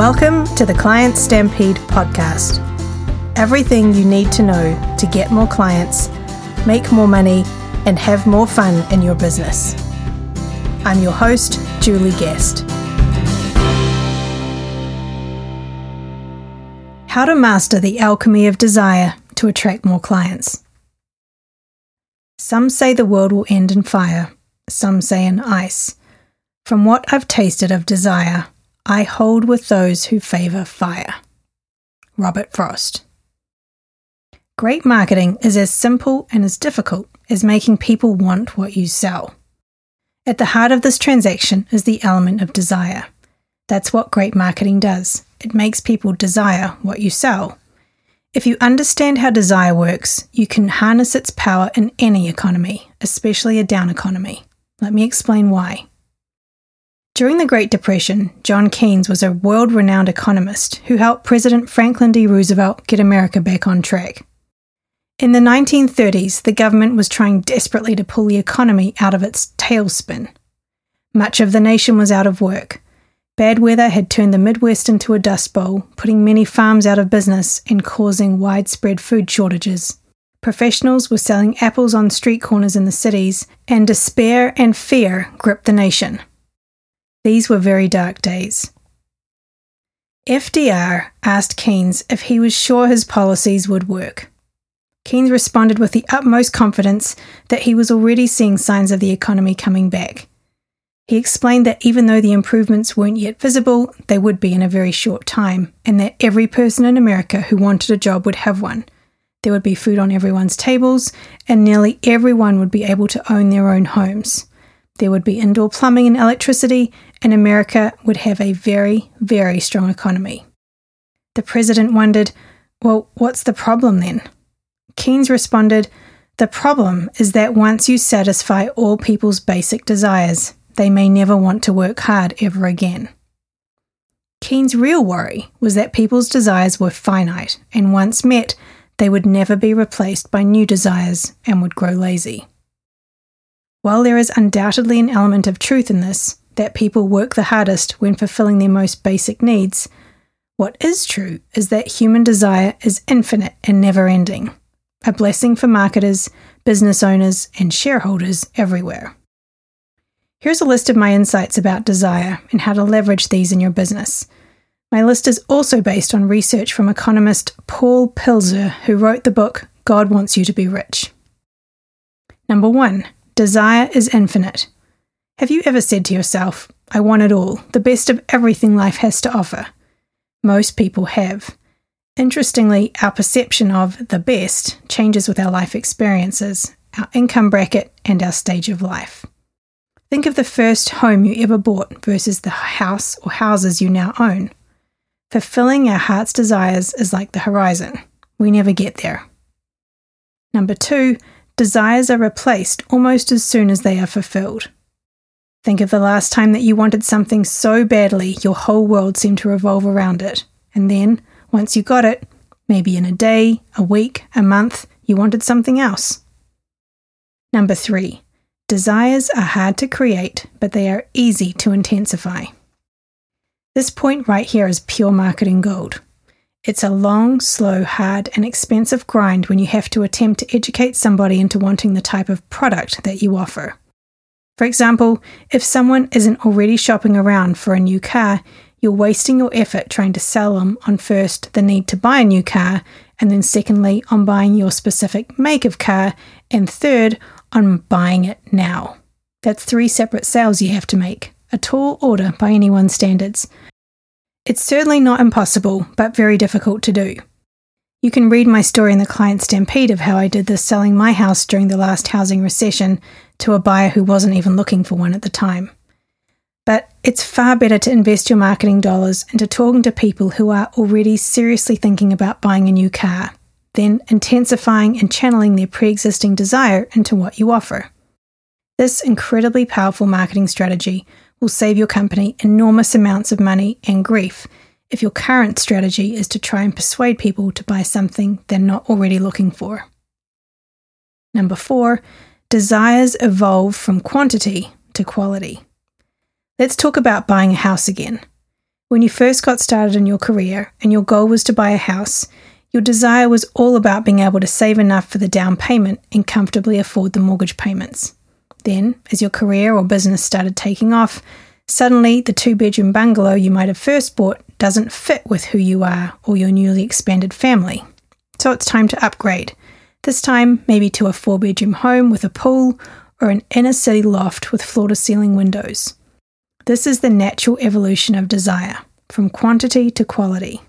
Welcome to the Client Stampede podcast. Everything you need to know to get more clients, make more money, and have more fun in your business. I'm your host, Julie Guest. How to master the alchemy of desire to attract more clients. Some say the world will end in fire, some say in ice. From what I've tasted of desire, I hold with those who favour fire. Robert Frost. Great marketing is as simple and as difficult as making people want what you sell. At the heart of this transaction is the element of desire. That's what great marketing does. It makes people desire what you sell. If you understand how desire works, you can harness its power in any economy, especially a down economy. Let me explain why. During the Great Depression, John Keynes was a world renowned economist who helped President Franklin D. Roosevelt get America back on track. In the 1930s, the government was trying desperately to pull the economy out of its tailspin. Much of the nation was out of work. Bad weather had turned the Midwest into a dust bowl, putting many farms out of business and causing widespread food shortages. Professionals were selling apples on street corners in the cities, and despair and fear gripped the nation. These were very dark days. FDR asked Keynes if he was sure his policies would work. Keynes responded with the utmost confidence that he was already seeing signs of the economy coming back. He explained that even though the improvements weren't yet visible, they would be in a very short time, and that every person in America who wanted a job would have one. There would be food on everyone's tables, and nearly everyone would be able to own their own homes. There would be indoor plumbing and electricity, and America would have a very, very strong economy. The president wondered, well, what's the problem then? Keynes responded, The problem is that once you satisfy all people's basic desires, they may never want to work hard ever again. Keynes' real worry was that people's desires were finite, and once met, they would never be replaced by new desires and would grow lazy. While there is undoubtedly an element of truth in this, that people work the hardest when fulfilling their most basic needs, what is true is that human desire is infinite and never ending a blessing for marketers, business owners, and shareholders everywhere. Here's a list of my insights about desire and how to leverage these in your business. My list is also based on research from economist Paul Pilzer, who wrote the book God Wants You to Be Rich. Number one, desire is infinite. Have you ever said to yourself, I want it all, the best of everything life has to offer? Most people have. Interestingly, our perception of the best changes with our life experiences, our income bracket, and our stage of life. Think of the first home you ever bought versus the house or houses you now own. Fulfilling our heart's desires is like the horizon. We never get there. Number two, desires are replaced almost as soon as they are fulfilled. Think of the last time that you wanted something so badly your whole world seemed to revolve around it, and then once you got it, maybe in a day, a week, a month, you wanted something else. Number three, desires are hard to create, but they are easy to intensify. This point right here is pure marketing gold. It's a long, slow, hard, and expensive grind when you have to attempt to educate somebody into wanting the type of product that you offer. For example, if someone isn't already shopping around for a new car, you're wasting your effort trying to sell them on first the need to buy a new car, and then secondly on buying your specific make of car, and third on buying it now. That's three separate sales you have to make, a tall order by anyone's standards. It's certainly not impossible, but very difficult to do. You can read my story in the Client Stampede of how I did this selling my house during the last housing recession to a buyer who wasn't even looking for one at the time. But it's far better to invest your marketing dollars into talking to people who are already seriously thinking about buying a new car, then intensifying and channeling their pre existing desire into what you offer. This incredibly powerful marketing strategy will save your company enormous amounts of money and grief if your current strategy is to try and persuade people to buy something they're not already looking for. Number four, desires evolve from quantity to quality. Let's talk about buying a house again. When you first got started in your career and your goal was to buy a house, your desire was all about being able to save enough for the down payment and comfortably afford the mortgage payments. Then, as your career or business started taking off, suddenly the two bedroom bungalow you might have first bought doesn't fit with who you are or your newly expanded family. So it's time to upgrade. This time, maybe to a four bedroom home with a pool or an inner city loft with floor to ceiling windows. This is the natural evolution of desire, from quantity to quality.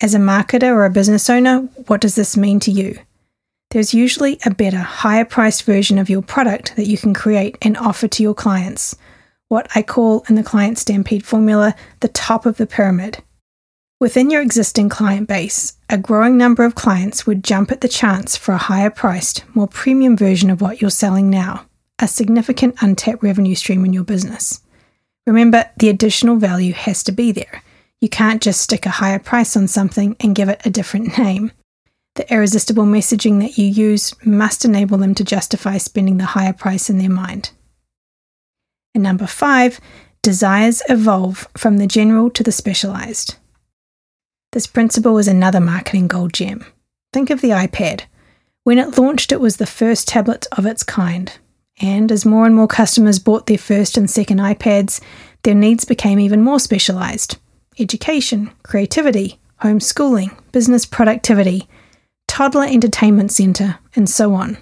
As a marketer or a business owner, what does this mean to you? There's usually a better, higher priced version of your product that you can create and offer to your clients. What I call in the Client Stampede formula the top of the pyramid. Within your existing client base, a growing number of clients would jump at the chance for a higher priced, more premium version of what you're selling now, a significant untapped revenue stream in your business. Remember, the additional value has to be there. You can't just stick a higher price on something and give it a different name. The irresistible messaging that you use must enable them to justify spending the higher price in their mind. And number five, desires evolve from the general to the specialized. This principle is another marketing gold gem. Think of the iPad. When it launched, it was the first tablet of its kind. And as more and more customers bought their first and second iPads, their needs became even more specialized education, creativity, homeschooling, business productivity, toddler entertainment center, and so on.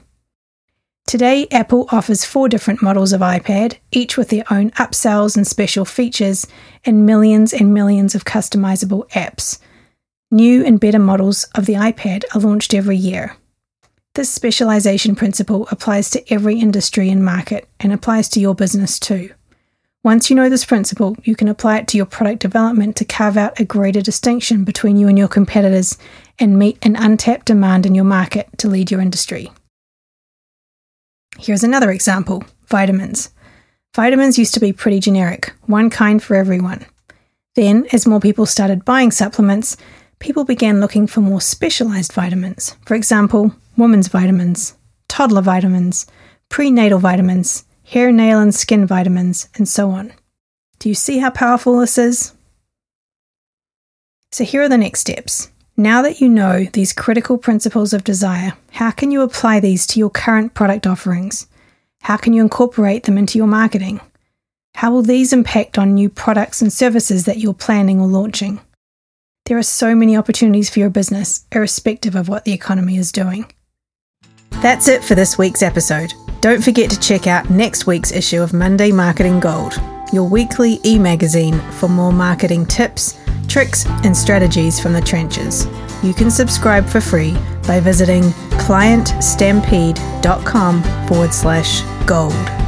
Today, Apple offers four different models of iPad, each with their own upsells and special features, and millions and millions of customizable apps. New and better models of the iPad are launched every year. This specialization principle applies to every industry and market and applies to your business too. Once you know this principle, you can apply it to your product development to carve out a greater distinction between you and your competitors and meet an untapped demand in your market to lead your industry. Here's another example vitamins. Vitamins used to be pretty generic, one kind for everyone. Then, as more people started buying supplements, people began looking for more specialized vitamins. For example, women's vitamins, toddler vitamins, prenatal vitamins, hair, nail, and skin vitamins, and so on. Do you see how powerful this is? So, here are the next steps. Now that you know these critical principles of desire, how can you apply these to your current product offerings? How can you incorporate them into your marketing? How will these impact on new products and services that you're planning or launching? There are so many opportunities for your business, irrespective of what the economy is doing. That's it for this week's episode. Don't forget to check out next week's issue of Monday Marketing Gold, your weekly e magazine for more marketing tips, tricks, and strategies from the trenches. You can subscribe for free by visiting clientstampede.com forward slash gold.